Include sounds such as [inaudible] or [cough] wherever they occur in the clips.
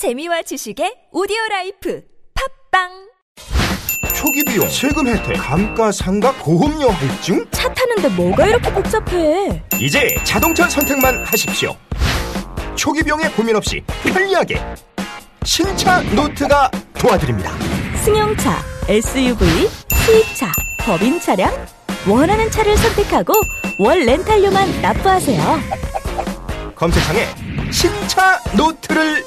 재미와 지식의 오디오 라이프 팟빵 초기 비용, 세금 혜택, 감가상각, 보험료 할증? 차 타는데 뭐가 이렇게 복잡해 이제 자동차 선택만 하십시오. 초기 비용에 고민 없이 편리하게 신차 노트가 도와드립니다. 승용차, SUV, 수입차, 법인 차량 원하는 차를 선택하고 월 렌탈료만 납부하세요 검색창에 신차 노트를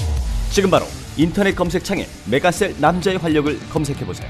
지금 바로 인터넷 검색창에 메가셀 남자의 활력을 검색해 보세요.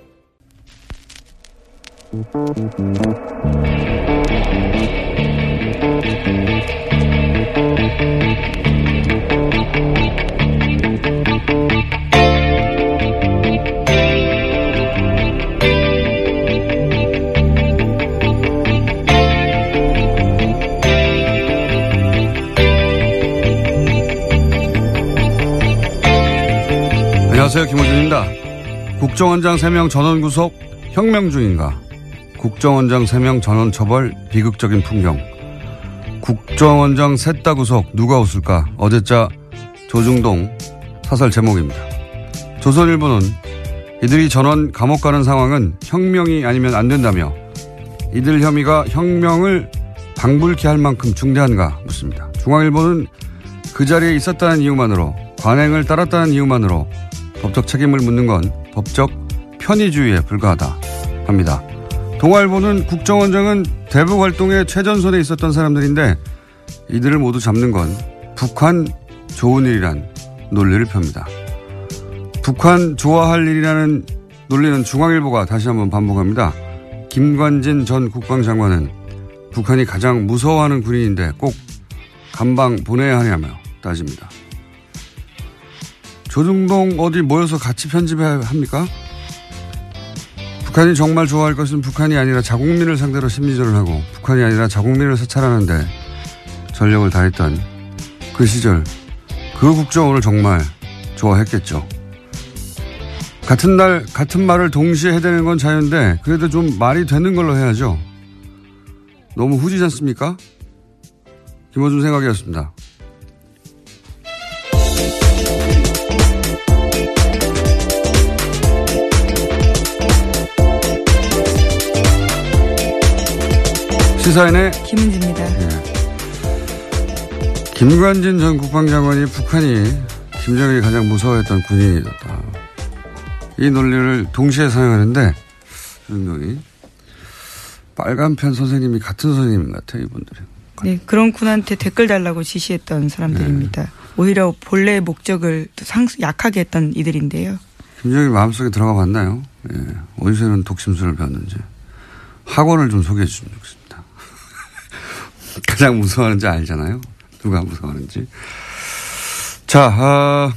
안녕하세요. 김호준입니다. 국정원장 3명 전원 구속 혁명 중인가? 국정원장 3명 전원 처벌 비극적인 풍경. 국정원장 셋다 구속 누가 웃을까? 어제자 조중동 사설 제목입니다. 조선일보는 이들이 전원 감옥 가는 상황은 혁명이 아니면 안 된다며 이들 혐의가 혁명을 방불케 할 만큼 중대한가 묻습니다. 중앙일보는 그 자리에 있었다는 이유만으로 관행을 따랐다는 이유만으로 법적 책임을 묻는 건 법적 편의주의에 불과하다 합니다. 동아일보는 국정원장은 대북 활동에 최전선에 있었던 사람들인데 이들을 모두 잡는 건 북한 좋은 일이란 논리를 펴니다. 북한 좋아할 일이라는 논리는 중앙일보가 다시 한번 반복합니다. 김관진 전 국방장관은 북한이 가장 무서워하는 군인인데 꼭 감방 보내야 하냐며 따집니다. 조중동 어디 모여서 같이 편집해야 합니까? 북한이 정말 좋아할 것은 북한이 아니라 자국민을 상대로 심리전을 하고 북한이 아니라 자국민을 사찰하는데 전력을 다했던 그 시절 그 국정원을 정말 좋아했겠죠. 같은 날 같은 말을 동시에 해대는 건 자유인데 그래도 좀 말이 되는 걸로 해야죠. 너무 후지지 않습니까? 김호준 생각이었습니다. 시사인의 김은지입니다. 김관진 전 국방장관이 북한이 김정일이 가장 무서워했던 군인이었다. 이 논리를 동시에 사용하는데 윤동이 빨간 편 선생님이 같은 선생님 같아요 이분들이. 네, 그런 군한테 댓글 달라고 지시했던 사람들입니다. 네. 오히려 본래의 목적을 상, 약하게 했던 이들인데요. 김정일 마음속에 들어가 봤나요? 예. 어디서는 독심술을 배웠는지. 학원을 좀 소개해 주시면 좋겠습니다. 가장 무서워하는지 알잖아요. 누가 무서워하는지. 자, 어,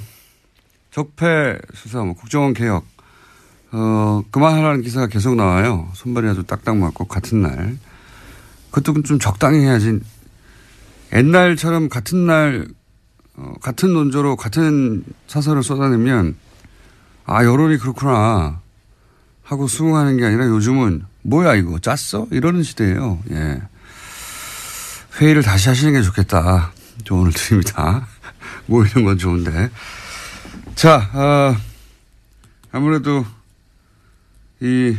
적폐 수사, 뭐 국정원 개혁. 어, 그만하라는 기사가 계속 나와요. 손발이 아주 딱딱 맞고 같은 날. 그것도 좀 적당히 해야지. 옛날처럼 같은 날 어, 같은 논조로 같은 사설을 쏟아내면 아 여론이 그렇구나 하고 수긍하는 게 아니라 요즘은 뭐야 이거 짰어 이러는 시대예요. 예. 회의를 다시 하시는 게 좋겠다. 조언을 드립니다. [laughs] 모이는 건 좋은데. 자, 어, 아무래도 이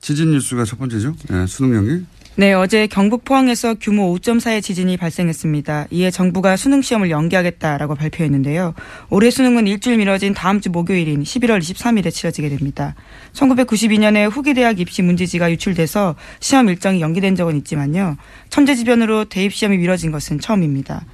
지진 뉴스가 첫 번째죠. 예, 수능 연기. 네, 어제 경북 포항에서 규모 5.4의 지진이 발생했습니다. 이에 정부가 수능 시험을 연기하겠다라고 발표했는데요. 올해 수능은 일주일 미뤄진 다음 주 목요일인 11월 23일에 치러지게 됩니다. 1992년에 후기 대학 입시 문제지가 유출돼서 시험 일정이 연기된 적은 있지만요. 천재지변으로 대입 시험이 미뤄진 것은 처음입니다.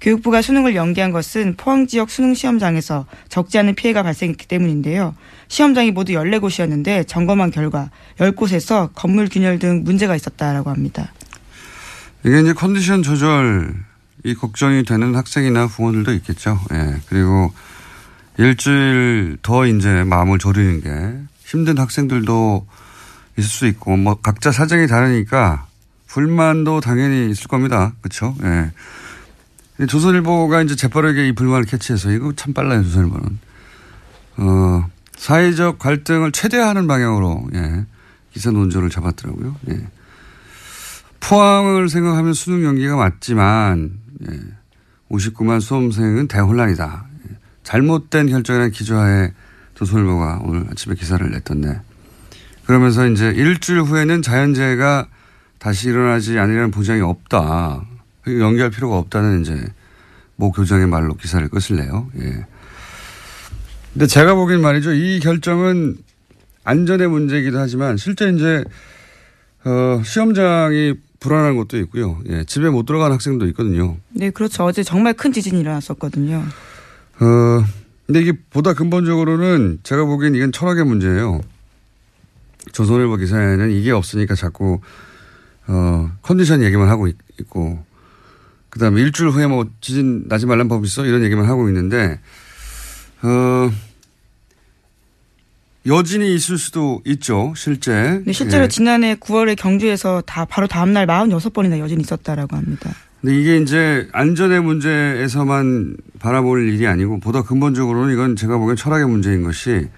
교육부가 수능을 연기한 것은 포항 지역 수능 시험장에서 적지 않은 피해가 발생했기 때문인데요. 시험장이 모두 14곳이었는데 점검한 결과 10곳에서 건물 균열 등 문제가 있었다라고 합니다. 이게 이제 컨디션 조절이 걱정이 되는 학생이나 부모들도 있겠죠. 예. 그리고 일주일 더 이제 마음을 졸이는 게 힘든 학생들도 있을 수 있고 뭐 각자 사정이 다르니까 불만도 당연히 있을 겁니다. 그렇죠? 예. 조선일보가 이제 재빠르게 이 불만을 캐치해서 이거 참 빨라요 조선일보는. 어, 사회적 갈등을 최대화하는 방향으로 예, 기사 논조를 잡았더라고요. 예. 포항을 생각하면 수능 연기가 맞지만 예, 59만 수험생은 대혼란이다. 예. 잘못된 결정이라는 기조하에 조선일보가 오늘 아침에 기사를 냈던데 그러면서 이제 일주일 후에는 자연재해가 다시 일어나지 않으려는 보장이 없다. 연기할 필요가 없다는 이제 모 교장의 말로 기사를 끝을내요. 예. 근데 제가 보기엔 말이죠. 이 결정은 안전의 문제이기도 하지만 실제 이제 어, 시험장이 불안한 것도 있고요. 예, 집에 못 들어간 학생도 있거든요. 네, 그렇죠. 어제 정말 큰 지진이 일어났었거든요. 어, 근데 이게 보다 근본적으로는 제가 보기엔 이건 철학의 문제예요. 조선일보 기사에는 이게 없으니까 자꾸 어, 컨디션 얘기만 하고 있, 고 그 다음에 일주일 후에 뭐 지진 나지 말란 법 있어 이런 얘기만 하고 있는데 어 여진이 있을 수도 있죠 실제. 네, 실제로 예. 지난해 9월에 경주에서 다 바로 다음 날 46번이나 여진이 있었다라고 합니다. 근데 이게 이제 안전의 문제에서만 바라볼 일이 아니고 보다 근본적으로는 이건 제가 보기엔 철학의 문제인 것이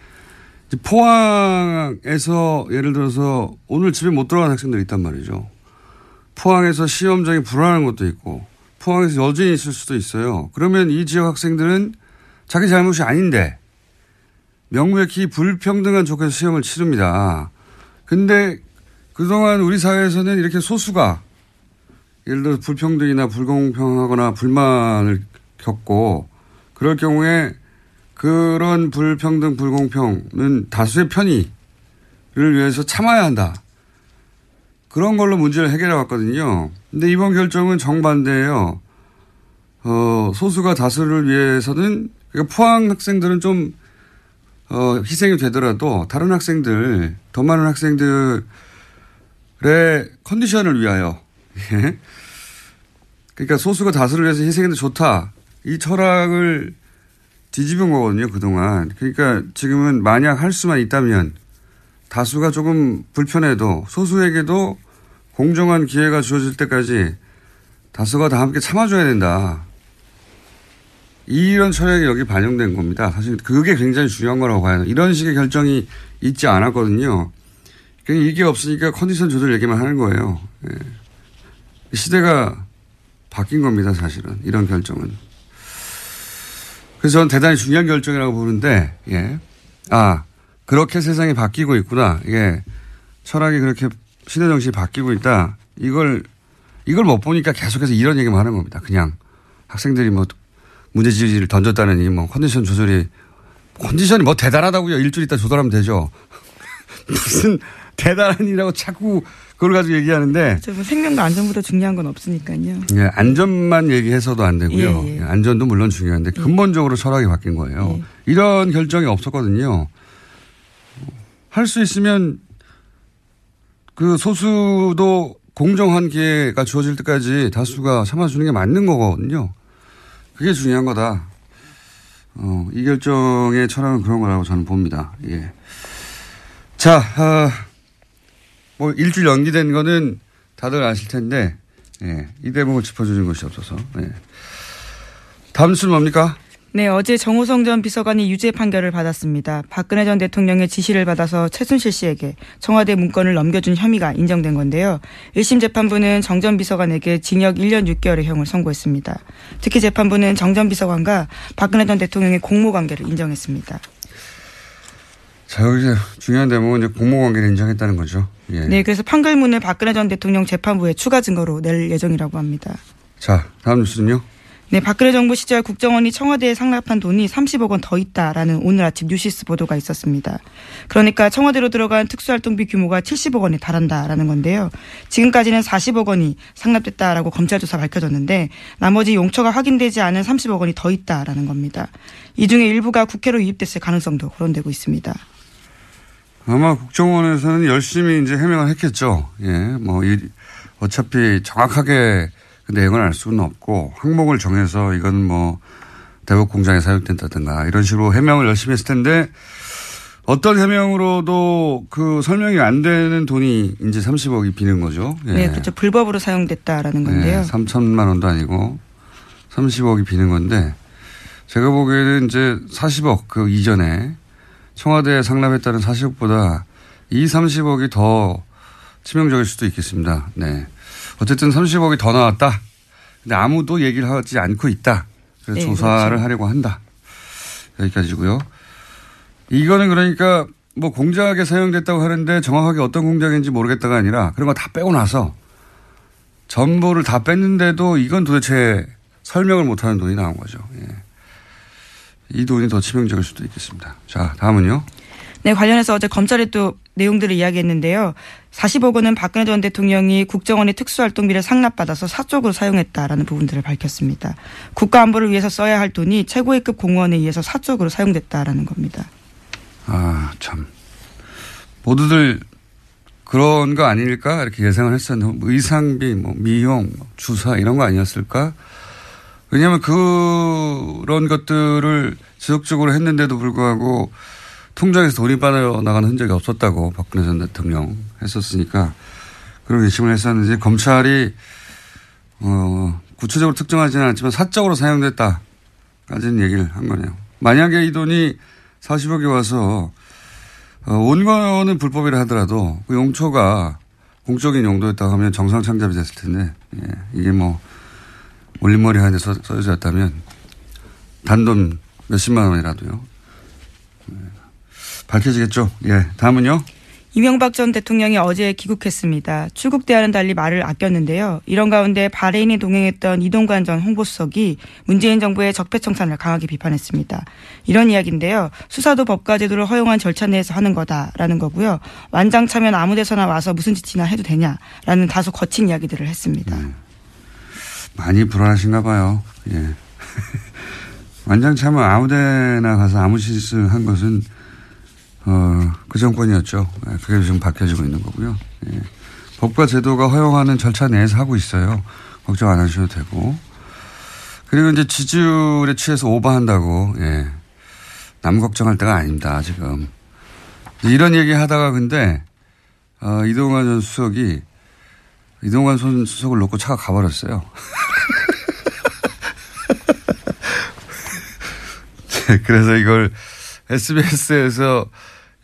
포항에서 예를 들어서 오늘 집에 못 들어간 학생들이 있단 말이죠. 포항에서 시험장이 불안한 것도 있고 포항에서 여진이 있을 수도 있어요. 그러면 이 지역 학생들은 자기 잘못이 아닌데 명백히 불평등한 조건에서 시험을 치릅니다. 근데 그동안 우리 사회에서는 이렇게 소수가 예를 들어 불평등이나 불공평하거나 불만을 겪고 그럴 경우에 그런 불평등 불공평은 다수의 편의를 위해서 참아야 한다. 그런 걸로 문제를 해결해 왔거든요. 근데 이번 결정은 정반대예요. 어, 소수가 다수를 위해서는 그러니까 포항 학생들은 좀 어, 희생이 되더라도 다른 학생들 더 많은 학생들의 컨디션을 위하여 예. 그러니까 소수가 다수를 위해서 희생해도 좋다 이 철학을 뒤집은 거거든요 그동안 그러니까 지금은 만약 할 수만 있다면 다수가 조금 불편해도 소수에게도 공정한 기회가 주어질 때까지 다수가 다 함께 참아줘야 된다. 이런 철학이 여기 반영된 겁니다. 사실 그게 굉장히 중요한 거라고 봐요. 이런 식의 결정이 있지 않았거든요. 그러니까 이게 없으니까 컨디션 조절 얘기만 하는 거예요. 예. 시대가 바뀐 겁니다, 사실은. 이런 결정은. 그래서 저는 대단히 중요한 결정이라고 보는데, 예. 아, 그렇게 세상이 바뀌고 있구나. 이게 철학이 그렇게 시대 정신이 바뀌고 있다. 이걸 이걸 못 보니까 계속해서 이런 얘기만 하는 겁니다. 그냥 학생들이 뭐 문제지를 던졌다느니 뭐 컨디션 조절이 컨디션이 뭐 대단하다고요. 일주일 있다 조절하면 되죠. [laughs] 무슨 대단한이라고 자꾸 그걸 가지고 얘기하는데. 뭐 생명과 안전보다 중요한 건 없으니까요. 예, 안전만 얘기해서도 안 되고요. 예, 예. 안전도 물론 중요한데 예. 근본적으로 철학이 바뀐 거예요. 예. 이런 결정이 없었거든요. 할 수 있으면 그 소수도 공정한 기회가 주어질 때까지 다수가 참아주는 게 맞는 거거든요. 그게 중요한 거다. 어, 이 결정의 철학은 그런 거라고 저는 봅니다. 예. 자, 어, 뭐 일주일 연기된 거는 다들 아실 텐데, 예, 이 대목을 짚어주는 것이 없어서. 예. 다음 뉴스는 뭡니까? 네, 어제 정호성 전 비서관이 유죄 판결을 받았습니다. 박근혜 전 대통령의 지시를 받아서 최순실 씨에게 청와대 문건을 넘겨준 혐의가 인정된 건데요. 1심 재판부는 정 전 비서관에게 징역 1년 6개월의 형을 선고했습니다. 특히 재판부는 정 전 비서관과 박근혜 전 대통령의 공모 관계를 인정했습니다. 자, 여기 이제 중요한 대목은 이제 공모 관계를 인정했다는 거죠. 예. 네, 그래서 판결문을 박근혜 전 대통령 재판부에 추가 증거로 낼 예정이라고 합니다. 자, 다음 뉴스는요? 네, 박근혜 정부 시절 국정원이 청와대에 상납한 돈이 30억 원 더 있다라는 오늘 아침 뉴시스 보도가 있었습니다. 그러니까 청와대로 들어간 특수활동비 규모가 70억 원에 달한다라는 건데요. 지금까지는 40억 원이 상납됐다라고 검찰 조사 밝혀졌는데 나머지 용처가 확인되지 않은 30억 원이 더 있다라는 겁니다. 이 중에 일부가 국회로 유입됐을 가능성도 거론되고 있습니다. 아마 국정원에서는 열심히 이제 해명을 했겠죠. 예, 뭐, 이, 어차피 정확하게 그 내용을 알 수는 없고 항목을 정해서 이건 뭐 대북 공장에 사용된다든가 이런 식으로 해명을 열심히 했을 텐데 어떤 해명으로도 그 설명이 안 되는 돈이 이제 30억이 비는 거죠. 예. 네, 그렇죠. 불법으로 사용됐다라는 건데요. 네, 3천만 원도 아니고 30억이 비는 건데 제가 보기에는 이제 40억 그 이전에 청와대에 상납했다는 40억보다 이 30억이 더 치명적일 수도 있겠습니다. 네. 어쨌든 30억이 더 나왔다. 근데 아무도 얘기를 하지 않고 있다. 그래서 네, 조사를 그렇죠. 하려고 한다. 여기까지고요. 이거는 그러니까 뭐 공작에 사용됐다고 하는데 정확하게 어떤 공작인지 모르겠다가 아니라 그런 거 다 빼고 나서 전부를 다 뺐는데도 이건 도대체 설명을 못하는 돈이 나온 거죠. 예. 이 돈이 더 치명적일 수도 있겠습니다. 자, 다음은요. 네, 관련해서 어제 검찰이 또 내용들을 이야기했는데요. 40억 원은 박근혜 전 대통령이 국정원의 특수활동비를 상납받아서 사적으로 사용했다라는 부분들을 밝혔습니다. 국가안보를 위해서 써야 할 돈이 최고위급 공무원에 의해서 사적으로 사용됐다라는 겁니다. 아, 참. 모두들 그런 거 아닐까? 이렇게 예상을 했었는데, 뭐 의상비, 뭐 미용, 뭐 주사 이런 거 아니었을까? 왜냐하면 그런 것들을 지속적으로 했는데도 불구하고 통장에서 돈이 빠져나가는 흔적이 없었다고 박근혜 전 대통령 했었으니까 그런 의심을 했었는지 검찰이 어, 구체적으로 특정하지는 않지만 사적으로 사용됐다까지는 얘기를 한 거네요. 만약에 이 돈이 40억이 와서 어, 온 거는 불법이라 하더라도 그 용처가 공적인 용도였다고 하면 정상 창잡이 됐을 텐데 예, 이게 뭐 올림머리 하는데 써, 써졌다면 단돈 몇십만 원이라도요. 예, 밝혀지겠죠. 예, 다음은요. 이명박 전 대통령이 어제 귀국했습니다. 출국 때와는 달리 말을 아꼈는데요. 이런 가운데 바레인에 동행했던 이동관 전 홍보수석이 문재인 정부의 적폐청산을 강하게 비판했습니다. 이런 이야기인데요. 수사도 법과 제도를 허용한 절차 내에서 하는 거다라는 거고요. 완장 차면 아무 데서나 와서 무슨 짓이나 해도 되냐라는 다소 거친 이야기들을 했습니다. 많이 불안하신가 봐요. 예. [laughs] 완장 차면 아무 데나 가서 아무 짓을 한 것은 어, 그 정권이었죠. 예, 그게 지금 밝혀지고 있는 거고요. 예. 법과 제도가 허용하는 절차 내에서 하고 있어요. 걱정 안 하셔도 되고. 그리고 이제 지지율에 취해서 오버한다고, 예. 남 걱정할 때가 아닙니다, 지금. 이런 얘기 하다가 근데, 어, 이동관 전 수석이 이동관 전 수석을 놓고 차가 가버렸어요. [laughs] 네, 그래서 이걸 SBS에서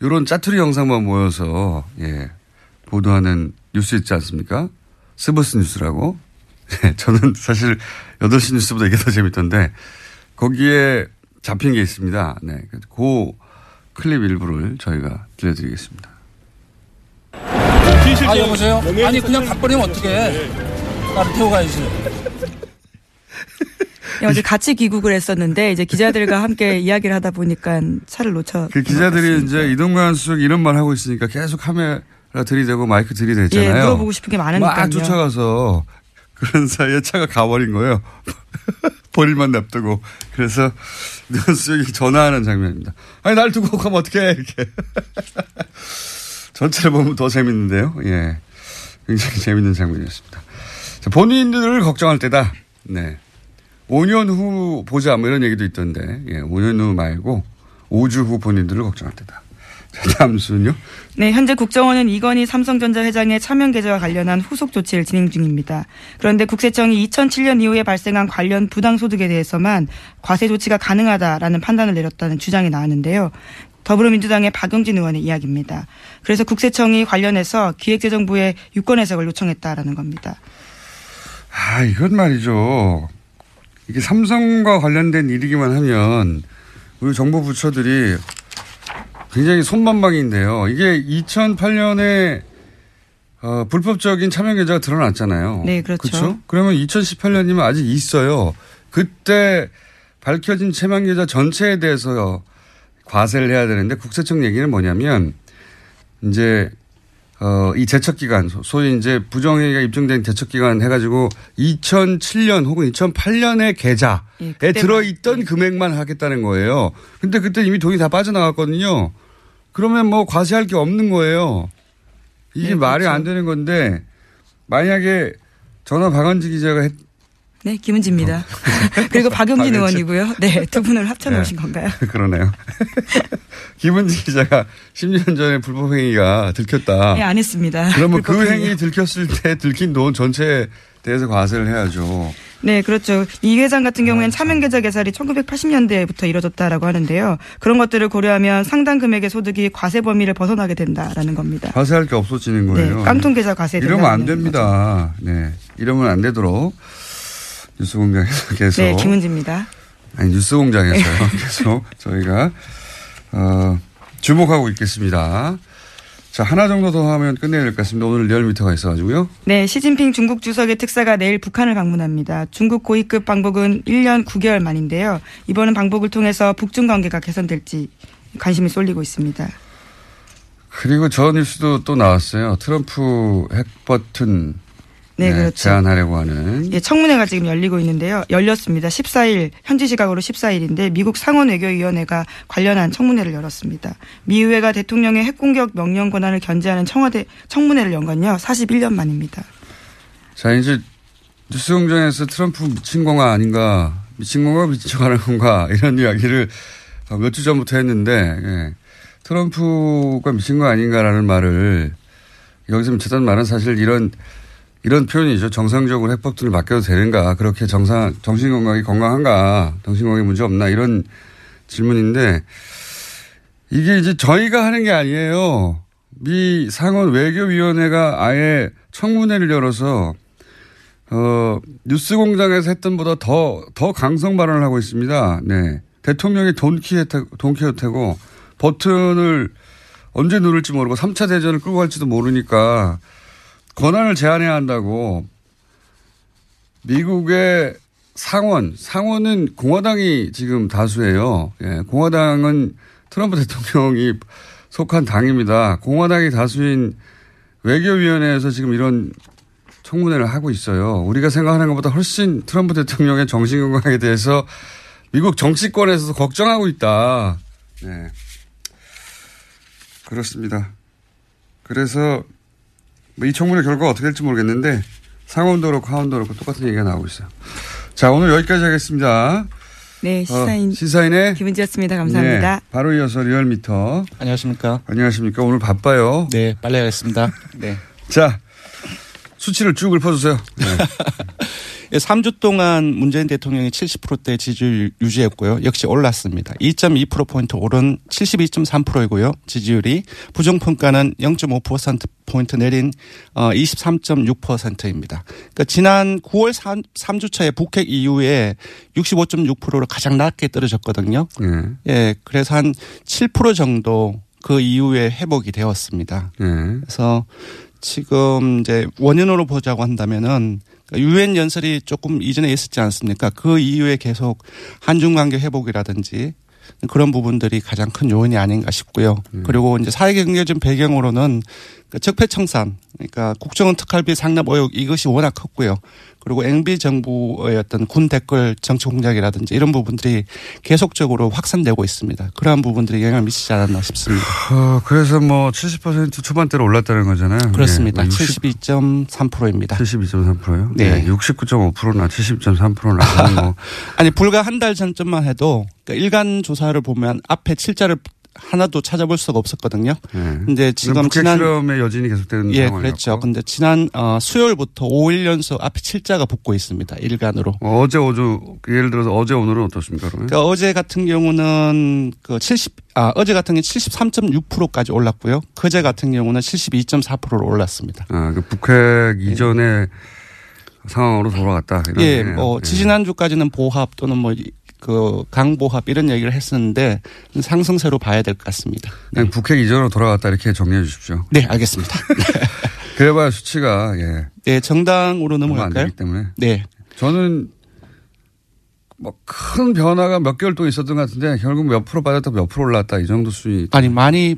이런 짜투리 영상만 모여서 예, 보도하는 뉴스 있지 않습니까? 스브스 뉴스라고. [laughs] 예, 저는 사실 8시 뉴스보다 이게 더 재밌던데 거기에 잡힌 게 있습니다. 네. 그 클립 일부를 저희가 들려드리겠습니다. 아 여보세요? 아니 그냥 가버리면 어떡해 나를 태워 가야지 예, 어제 같이 귀국을 했었는데 이제 기자들과 함께 [laughs] 이야기를 하다 보니까 차를 놓쳐. 그 기자들이 이제 이동관 수석이 이런 말 하고 있으니까 계속 카메라 들이대고 마이크 들이댔잖아요. 예, 물어보고 싶은 게 많으니까요. 막 쫓아가서 그런 사이에 차가 가버린 거예요. [laughs] 버릴만 냅두고. 그래서 이동관 수석이 전화하는 장면입니다. 아니, 날 두고 가면 어떡해. 이렇게. [laughs] 전체를 보면 더 재밌는데요. 예. 굉장히 재밌는 장면이었습니다. 자, 본인들을 걱정할 때다. 네. 5년 후 보자 뭐 이런 얘기도 있던데 예, 5년 후 말고 5주 후 본인들을 걱정할 때다. [laughs] 순요. 네, 현재 국정원은 이건희 삼성전자 회장의 차명 계좌와 관련한 후속 조치를 진행 중입니다. 그런데 국세청이 2007년 이후에 발생한 관련 부당 소득에 대해서만 과세 조치가 가능하다라는 판단을 내렸다는 주장이 나왔는데요. 더불어민주당의 박용진 의원의 이야기입니다. 그래서 국세청이 관련해서 기획재정부에 유권 해석을 요청했다라는 겁니다. 아, 이건 말이죠. 이게 삼성과 관련된 일이기만 하면 우리 정부 부처들이 굉장히 손만방인데요. 이게 2008년에 어, 불법적인 참여 계좌가 드러났잖아요. 네, 그렇죠. 그렇죠? 그러면 2018년이면 아직 있어요. 그때 밝혀진 채만 계좌 전체에 대해서 과세를 해야 되는데 국세청 얘기는 뭐냐면 이제 어, 이 제척기간, 소위 이제 부정행위가 입증된 제척기간 해가지고 2007년 혹은 2008년의 계좌에 예. 들어있던 금액만 하겠다는 거예요. 근데 그때 이미 돈이 다 빠져나갔거든요. 그러면 뭐 과세할 게 없는 거예요. 이게 네, 말이 그렇죠. 안 되는 건데 만약에 전화 박원지 기자가 했, 네, 김은지입니다. [laughs] 그리고 [laughs] 박용진. 의원이고요. 네, 두 분을 합쳐 놓으신 네. 건가요? [laughs] 그러네요. 김은지 기자가 10년 전에 불법 행위가 들켰다. 네, 안 했습니다. 그러면 그 행위 행위요. 들켰을 때 들킨 돈 전체에 대해서 과세를 해야죠. 네, 그렇죠. 이 회장 같은 아, 경우에는 차명계좌 개설이 1980년대부터 이뤄졌다라고 하는데요. 그런 것들을 고려하면 상당 금액의 소득이 과세 범위를 벗어나게 된다라는 겁니다. 과세할 게 없어지는 거예요. 네, 깡통 계좌 과세 이러면 안 됩니다. 네. 이러면 안 되도록 뉴스공장에서 [laughs] 계속. 네, 김은지입니다. 아니, 뉴스공장에서요. [laughs] 계속 저희가, 어, 주목하고 있겠습니다. 자, 하나 정도 더 하면 끝내야 될 것 같습니다. 오늘 리얼미터가 있어가지고요. 네, 시진핑 중국 주석의 특사가 내일 북한을 방문합니다. 중국 고위급 방북은 1년 9개월 만인데요. 이번은 방북을 통해서 북중 관계가 개선될지 관심이 쏠리고 있습니다. 그리고 저 뉴스도 또 나왔어요. 트럼프 핵 버튼 네, 그렇죠. 제한하려고 하는. 예, 청문회가 지금 열리고 있는데요. 열렸습니다. 14일, 현지 시각으로 14일인데 미국 상원 외교위원회가 관련한 청문회를 열었습니다. 미 의회가 대통령의 핵공격 명령 권한을 견제하는 청와대 청문회를 연 건요. 41년 만입니다. 자, 이제 뉴스 공장에서 트럼프 미친 건가 아닌가, 미친 건가 미친 척 하는 건가, 이런 이야기를 몇 주 전부터 했는데, 예. 트럼프가 미친 거 아닌가라는 말을 여기서 미쳤다는 말은 사실 이런 이런 표현이죠. 정상적으로 핵폭탄을 맡겨도 되는가, 그렇게 정상 정신 건강이 건강한가, 정신 건강에 문제 없나 이런 질문인데 이게 이제 저희가 하는 게 아니에요. 미 상원 외교위원회가 아예 청문회를 열어서 어, 뉴스 공장에서 했던 보다 더, 더 강성 발언을 하고 있습니다. 네. 대통령이 돈키호테, 돈키호테고 버튼을 언제 누를지 모르고 3차 대전을 끌고 갈지도 모르니까 권한을 제한해야 한다고 미국의 상원, 상원은 공화당이 지금 다수예요. 예, 공화당은 트럼프 대통령이 속한 당입니다. 공화당이 다수인 외교위원회에서 지금 이런 청문회를 하고 있어요. 우리가 생각하는 것보다 훨씬 트럼프 대통령의 정신건강에 대해서 미국 정치권에서도 걱정하고 있다. 네. 그렇습니다. 그래서 뭐 이 청문회 결과가 어떻게 될지 모르겠는데 상원도 그렇고 하원도 그렇고 똑같은 얘기가 나오고 있어요. 자, 오늘 여기까지 하겠습니다. 네, 시사인 어, 시사인의 김은지였습니다. 감사합니다. 네, 바로 이어서 리얼미터. 안녕하십니까. 안녕하십니까. 오늘 바빠요. 네, 빨리 하겠습니다. 네. 자, 수치를 쭉 읊어주세요. 네. [laughs] 3주 예, 동안 문재인 대통령이 70%대 지지율 유지했고요. 역시 올랐습니다. 2.2%포인트 오른 72.3%이고요. 지지율이 부정평가는 0.5%포인트 내린 23.6%입니다. 그러니까 지난 9월 3, 3주차에 북핵 이후에 65.6%로 가장 낮게 떨어졌거든요. 네. 예, 그래서 한 7% 정도 그 이후에 회복이 되었습니다. 네. 그래서 지금 이제 원인으로 보자고 한다면은 유엔 연설이 조금 이전에 있었지 않습니까? 그 이후에 계속 한중 관계 회복이라든지 그런 부분들이 가장 큰 요인이 아닌가 싶고요. 그리고 이제 사회 경제적 배경으로는 그 적폐청산, 그러니까 국정원 특활비 상납 의혹 이것이 워낙 컸고요. 그리고 MB 정부의 어떤 군 댓글 정치 공작이라든지 이런 부분들이 계속적으로 확산되고 있습니다. 그러한 부분들이 영향을 미치지 않았나 싶습니다. 어, 그래서 뭐 70% 초반대로 올랐다는 거잖아요. 그렇습니다. 네, 60, 72.3%입니다. 72.3%요? 네. 69.5%나 70.3%나. 뭐. 아니 불과 한 달 전쯤만 해도 그러니까 일간 조사를 보면 앞에 7자를 하나도 찾아볼 수가 없었거든요. 네. 근데 지금 지난 실험의 여진이 계속되는 예, 상황이었고. 그렇죠. 근데 지난 어, 수요일부터 5일 연속 앞에 7자가 붙고 있습니다. 일간으로. 어, 어제 오주 예를 들어서 어제 오늘은 어떻습니까? 그러면? 그러니까 어제 같은 경우는 그 70, 아, 어제 같은 경우 73.6%까지 올랐고요. 그제 같은 경우는 72.4%로 올랐습니다. 아, 그 북핵 이전의 상황으로 돌아갔다. 예. 뭐, 지지난주까지는 보합 또는 뭐, 그 강보합 이런 얘기를 했었는데 상승세로 봐야 될 것 같습니다. 그냥 북핵 이전으로 돌아갔다 이렇게 정리해 주십시오. 네, 알겠습니다. [laughs] 그래봐야 수치가 예. 네, 정당으로 안 넘어갈까요? 되기 때문에. 네. 저는 뭐 큰 변화가 몇 개월 동안 있었던 것 같은데 결국 몇 프로 빠졌다 몇 프로 올랐다 이 정도 수준이 아니, 많이,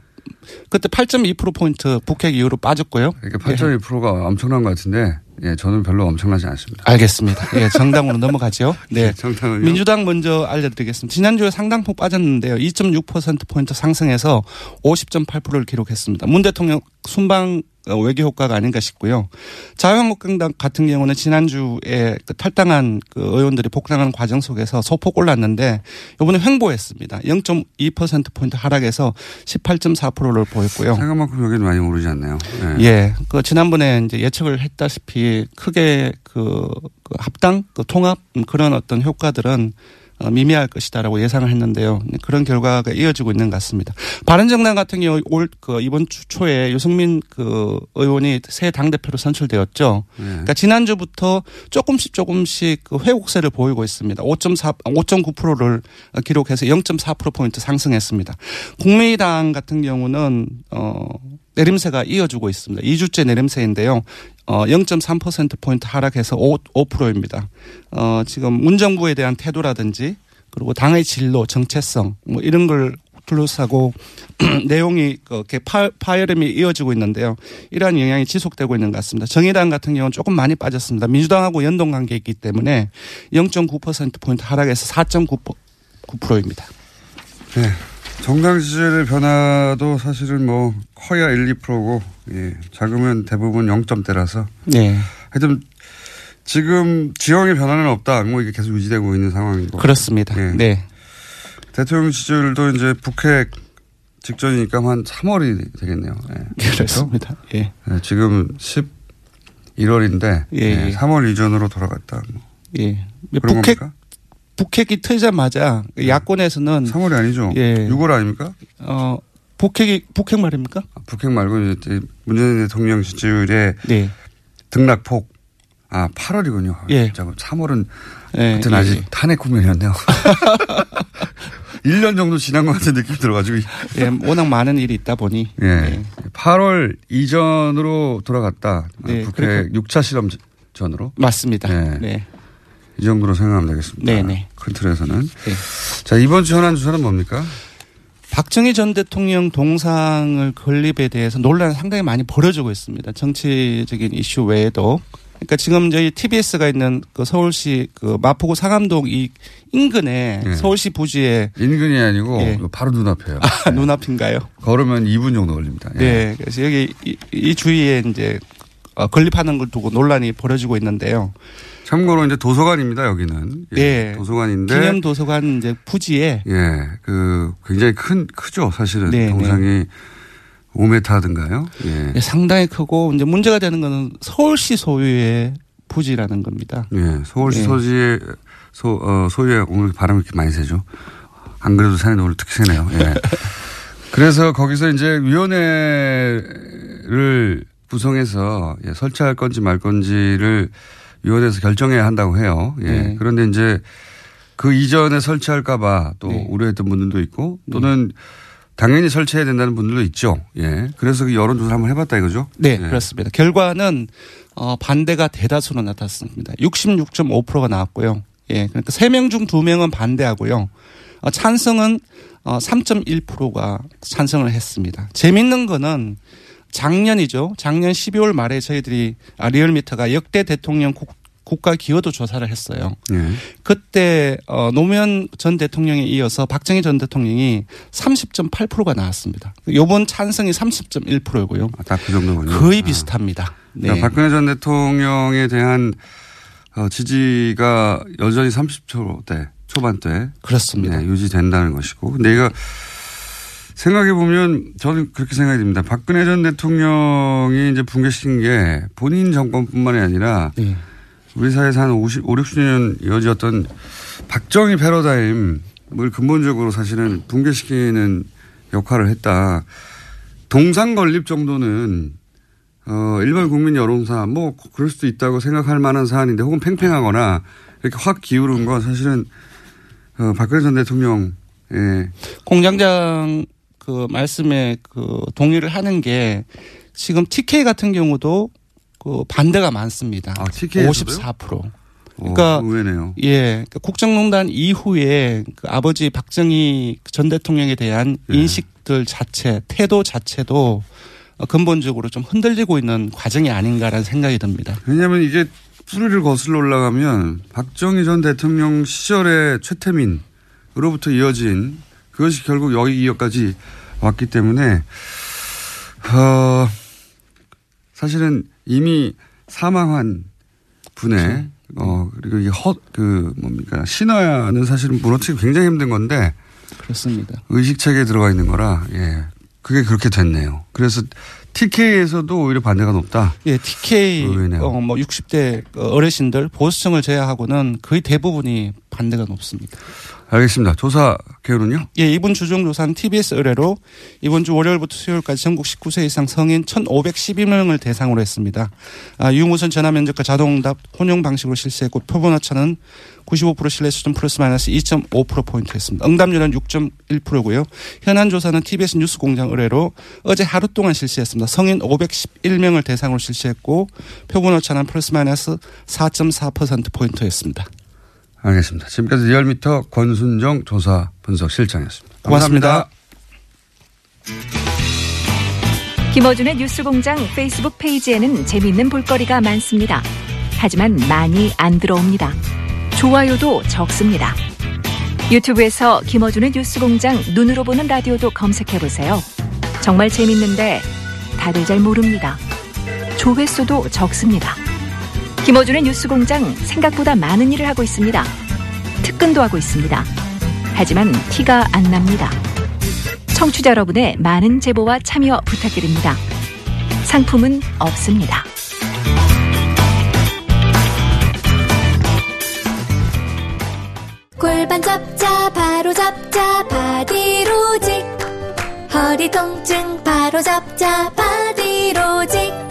그때 8.2%포인트 북핵 이후로 빠졌고요. 그러니까 8.2%가 엄청난 것 같은데 예, 저는 별로 엄청나지 않습니다. 알겠습니다. 예, 정당으로 넘어가죠. [laughs] 네. 정당은요? 민주당 먼저 알려드리겠습니다. 지난주에 상당폭 빠졌는데요. 2.6%포인트 상승해서 50.8%를 기록했습니다. 문 대통령 순방 어, 외교 효과가 아닌가 싶고요. 자유한국당 같은 경우는 지난주에 그 탈당한 그 의원들이 복당하는 과정 속에서 소폭 올랐는데 이번에 횡보했습니다. 0.2%포인트 하락해서 18.4%를 보였고요. 생각만큼 여기는 많이 오르지 않네요. 예. 예. 그 지난번에 이제 예측을 했다시피 크게 그, 그 합당, 그 통합 음, 그런 어떤 효과들은 어, 미미할 것이다라고 예상을 했는데요. 그런 결과가 이어지고 있는 것 같습니다. 바른정당 같은 경우 올 그 이번 주 초에 유승민 그 의원이 새 당 대표로 선출되었죠. 예. 그러니까 지난주부터 조금씩 조금씩 그 회복세를 보이고 있습니다. 5.4, 5.9%를 기록해서 0.4% 포인트 상승했습니다. 국민의당 같은 경우는 어 내림세가 이어지고 있습니다. 2주째 내림세인데요. 어 0.3% 포인트 하락해서 5, 5%입니다. 어 지금 문정부에 대한 태도라든지 그리고 당의 진로, 정체성 뭐 이런 걸 둘러싸고 [clears throat] 내용이 그렇게 파, 파열음이 이어지고 있는데요. 이러한 영향이 지속되고 있는 것 같습니다. 정의당 같은 경우는 조금 많이 빠졌습니다. 민주당하고 연동 관계 있기 때문에 0.9%포인트 하락해서 4.9%입니다. 네. 정당 지지율의 변화도 사실은 뭐 커야 1, 2%고 예. 작으면 대부분 0점대라서 네. 하여튼 지금 지형의 변화는 없다. 뭐 이게 계속 유지되고 있는 상황이고. 그렇습니다. 예. 네. 대통령 지지율도 이제 북핵 직전이니까 한 3월이 되겠네요. 예. [laughs] 그렇습니다. 예. 예, 지금 11월인데 예, 예. 3월 이전으로 돌아갔다. 뭐. 예. 그런 북핵 겁니까? 북핵이 터지자마자 야권에서는 3월이 아니죠. 예. 6월 아닙니까? 어 북핵이 북핵 말입니까? 북핵 말고 이제 문재인 대통령 지지율의 네. 등락폭 아 8월이군요. 예. 진짜 3월은 예, 하여튼 예, 아직 예. 탄핵 국면이었네요. 1년 [laughs] 정도 지난 것 같은 느낌이 들어가지고. 예, 워낙 많은 일이 있다 보니 예. 예. 8월 이전으로 돌아갔다. 네, 북핵 그렇게- 6차 실험 전으로. 맞습니다. 네. 네. 이 정도로 생각하면 되겠습니다. 네, 네. 큰 틀에서는. 네. 자, 이번 주 현안 주사는 뭡니까? 박정희 전 대통령 동상을 건립에 대해서 논란이 상당히 많이 벌어지고 있습니다. 정치적인 이슈 외에도. 그러니까 지금 저희 TBS가 있는 그 서울시 그 마포구 상암동 이 인근에 네. 서울시 부지에 인근이 아니고 예. 바로 눈앞이에요. 아, 눈앞인가요? 걸으면 2분 정도 걸립니다. 예. 네. 그래서 여기 이, 이 주위에 이제 어, 건립하는 걸 두고 논란이 벌어지고 있는데요. 참고로 이제 도서관입니다, 여기는. 예. 네. 도서관인데. 기념 도서관 이제 부지에 예. 그 굉장히 큰, 크죠, 사실은. 네, 동상이 5m든가요? 예. 예, 상당히 크고 이제 문제가 되는 거는 서울시 소유의 부지라는 겁니다. 예. 서울시 네. 소지의 소, 어, 소유에 오늘 바람이 이렇게 많이 세죠. 안 그래도 산에 오늘 특히 세네요. 예. [laughs] 그래서 거기서 이제 위원회를 구성해서 예, 설치할 건지 말 건지를 위원회에서 결정해야 한다고 해요. 예. 네. 그런데 이제 그 이전에 설치할까봐 또 네. 우려했던 분들도 있고 또는 당연히 설치해야 된다는 분들도 있죠. 예. 그래서 그 여론조사를 한번 해봤다 이거죠. 네, 예. 그렇습니다. 결과는 어, 반대가 대다수로 나타났습니다. 66.5%가 나왔고요. 예, 그러니까 3명 중 2명은 반대하고요. 어, 찬성은 어, 3.1%가 찬성을 했습니다. 재밌는 거는 작년이죠. 작년 12월 말에 저희들이 아, 리얼미터가 역대 대통령 국, 국가 기여도 조사를 했어요. 예. 그때 어, 노무현 전 대통령에 이어서 박정희 전 대통령이 30.8%가 나왔습니다. 요번 찬성이 30.1%고요. 아, 딱그 정도군요. 거의 아. 비슷합니다. 네. 그러니까 박근혜 전 대통령에 대한 어, 지지가 여전히 30초대 초반대 그렇습니다. 네, 유지된다는 것이고 근데 이거 생각해 보면 저는 그렇게 생각이 듭니다. 박근혜 전 대통령이 이제 붕괴시킨 게 본인 정권뿐만이 아니라 네. 우리 사회에서 한 50, 5, 60년 이어졌던 박정희 패러다임을 근본적으로 사실은 붕괴시키는 역할을 했다. 동상 건립 정도는 어, 일반 국민 여론사 뭐 그럴 수도 있다고 생각할 만한 사안인데 혹은 팽팽하거나 이렇게 확 기울은 건 사실은 어, 박근혜 전 대통령 예. 공장장 그 말씀에 그 동의를 하는 게 지금 TK 같은 경우도 그 반대가 많습니다. 아, TK 에서도요? 54%. 그러니까 그러니까 의외네요. 예, 그 국정농단 이후에 그 아버지 박정희 전 대통령에 대한 예. 인식들 자체, 태도 자체도 어, 근본적으로 좀 흔들리고 있는 과정이 아닌가라는 생각이 듭니다. 왜냐하면 이게 뿌리를 거슬러 올라가면 박정희 전 대통령 시절의 최태민으로부터 이어진 그것이 결국 여기까지 왔기 때문에 어, 사실은 이미 사망한 분의 어 그리고 이헛그 뭡니까 신화는 사실은 무너뜨리기 굉장히 힘든 건데 그렇습니다. 의식 체계에 들어가 있는 거라 예 그게 그렇게 됐네요. 그래서 TK에서도 오히려 반대가 높다. 예, TK. 어, 뭐 60대 어르신들 보수층을 제외하고는 거의 대부분이 반대가 높습니다. 알겠습니다. 조사 결론은요? 예, 이번 주중 조사는 TBS 의뢰로 이번 주 월요일부터 수요일까지 전국 19세 이상 성인 1,512명을 대상으로 했습니다. 아, 유무선 전화 면접과 자동응답 혼용 방식으로 실시했고 표본 오차는 95% 신뢰 수준 플러스 마이너스 2.5% 포인트였습니다. 응답률은 6.1%고요. 현안 조사는 TBS 뉴스 공장 의뢰로 어제 하루 동안 실시했습니다. 성인 511명을 대상으로 실시했고 표본 오차는 플러스 마이너스 4.4% 포인트였습니다. 알겠습니다. 지금까지 리얼미터 권순정 조사 분석 실장이었습니다. 고맙습니다. 김어준의 뉴스공장 페이스북 페이지에는 재미있는 볼거리가 많습니다. 하지만 많이 안 들어옵니다. 좋아요도 적습니다. 유튜브에서 김어준의 뉴스공장 눈으로 보는 라디오도 검색해보세요. 정말 재밌는데 다들 잘 모릅니다. 조회수도 적습니다. 김어준의 뉴스공장 생각보다 많은 일을 하고 있습니다. 특근도 하고 있습니다. 하지만 티가 안 납니다. 청취자 여러분의 많은 제보와 참여 부탁드립니다. 상품은 없습니다. 골반 잡자 바로 잡자 바디로직 허리 통증 바로 잡자 바디로직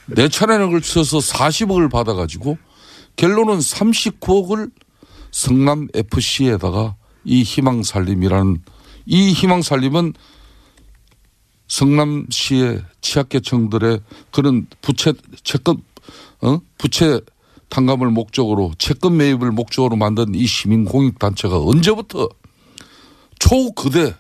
네 차례나 걸쳐서 40억을 받아가지고 결론은 39억을 성남 FC에다가 이 희망 살림이라는 이 희망 살림은 성남시의 취약계층들의 그런 부채 채권 어 부채 탕감을 목적으로 채권 매입을 목적으로 만든 이 시민 공익 단체가 언제부터 초거대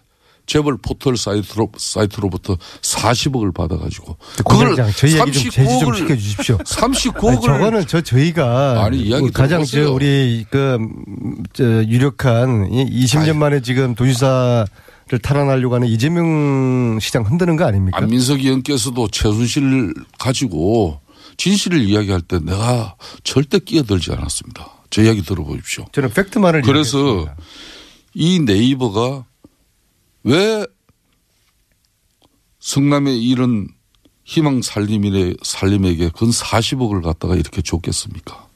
재벌 포털 사이트로 사이트로부터 40억을 받아가지고 공장장 저희 얘기 좀 제지 좀 39억을 시켜주십시오. 39억을 아니, 저거는 저 저희가 아니, 이야기 그 가장 저 들어보세요. 우리 그 음, 저 유력한 이 20년 만에 지금 도지사 를 탈환하려고 하는 이재명 시장 흔드는 거 아닙니까? 안민석 의원께서도 최순실 가지고 진실을 이야기할 때 내가 절대 끼어들지 않았습니다. 제 이야기 들어보십시오. 저는 팩트만을 그래서 이 네이버가 왜 성남의 이런 희망 살림이네 살림에게 근 40억을 갖다가 이렇게 줬겠습니까?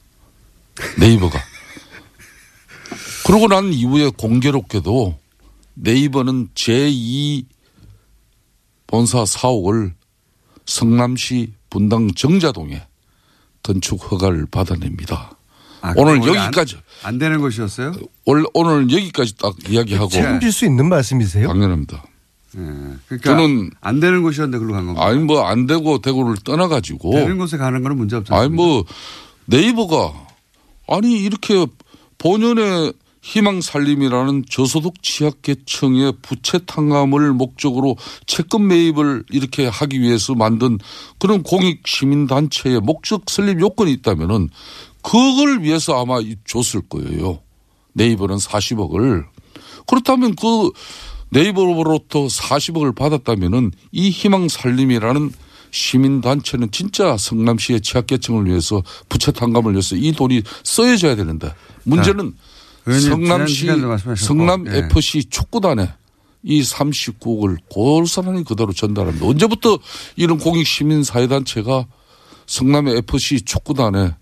네이버가. [laughs] 그러고 난 이후에 공교롭게도 네이버는 제2 본사 사옥을 성남시 분당 정자동에 건축 허가를 받아냅니다. 아, 오늘 여기까지 안, 안 되는 것이었어요? 오늘, 오늘 여기까지 딱 이야기하고 책임질 수 있는 말씀이세요? 당연합니다. 그러니까 저는 안 되는 곳이었는데 글로 간 건가요? 아니 뭐 안 되고 대구를 떠나가지고 되는 곳에 가는 거는 문제 없잖아요. 아니 뭐 네이버가 아니 이렇게 본연의 희망 살림이라는 저소득 취약계층의 부채 탕감을 목적으로 채권 매입을 이렇게 하기 위해서 만든 그런 공익 시민 단체의 목적 설립 요건이 있다면은 그걸 위해서 아마 이- 줬을 거예요. 네이버는 40억을 그렇다면 그 네이버로부터 40억을 받았다면은 이 희망 살림이라는 시민 단체는 진짜 성남시의 취약계층을 위해서 부채 탕감을 위해서 이 돈이 써야져야 되는데 문제는 지난 성남시 성남 예. FC 축구단에 이 39억을 고스란히 그대로 전달합니다. 언제부터 이런 공익 시민 사회 단체가 성남의 FC 축구단에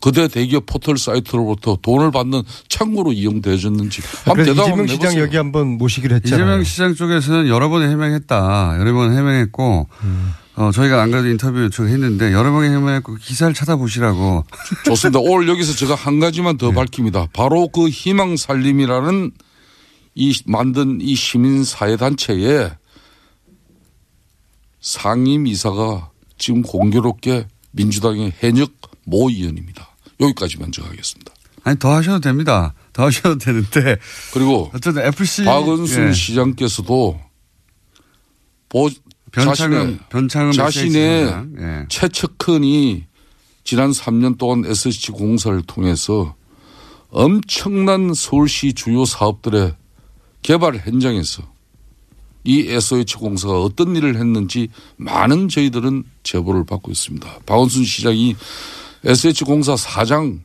거대 대기업 포털 사이트로부터 돈을 받는 창구로 이용되어졌는지 한번 그래서 대답 이재명 시장. 여기 한번 모시기로 했잖아요. 이재명 시장 쪽에서는 여러 번 해명했다. 여러 번 해명했고, 음. 어, 저희가 안 그래도 인터뷰 요청했는데 여러 번 해명했고 기사를 찾아보시라고. [laughs] 좋습니다. 오늘 여기서 제가 한 가지만 더 밝힙니다. 바로 그 희망 살림이라는 이 만든 이 시민 사회 단체의 상임 이사가 지금 공교롭게 민주당의 현역 모 의원입니다. 여기까지만 저 하겠습니다. 아니, 더 하셔도 됩니다. 더 하셔도 되는데. 그리고 어쨌든 FC. 박은순 예. 시장께서도 보, 변창흠, 자신의, 변창흠 자신의 예. 최측근이 지난 3년 동안 SH 공사를 통해서 엄청난 서울시 주요 사업들의 개발 현장에서 이 SOH 공사가 어떤 일을 했는지 많은 저희들은 제보를 받고 있습니다. 박원순 시장이 SH 공사 사장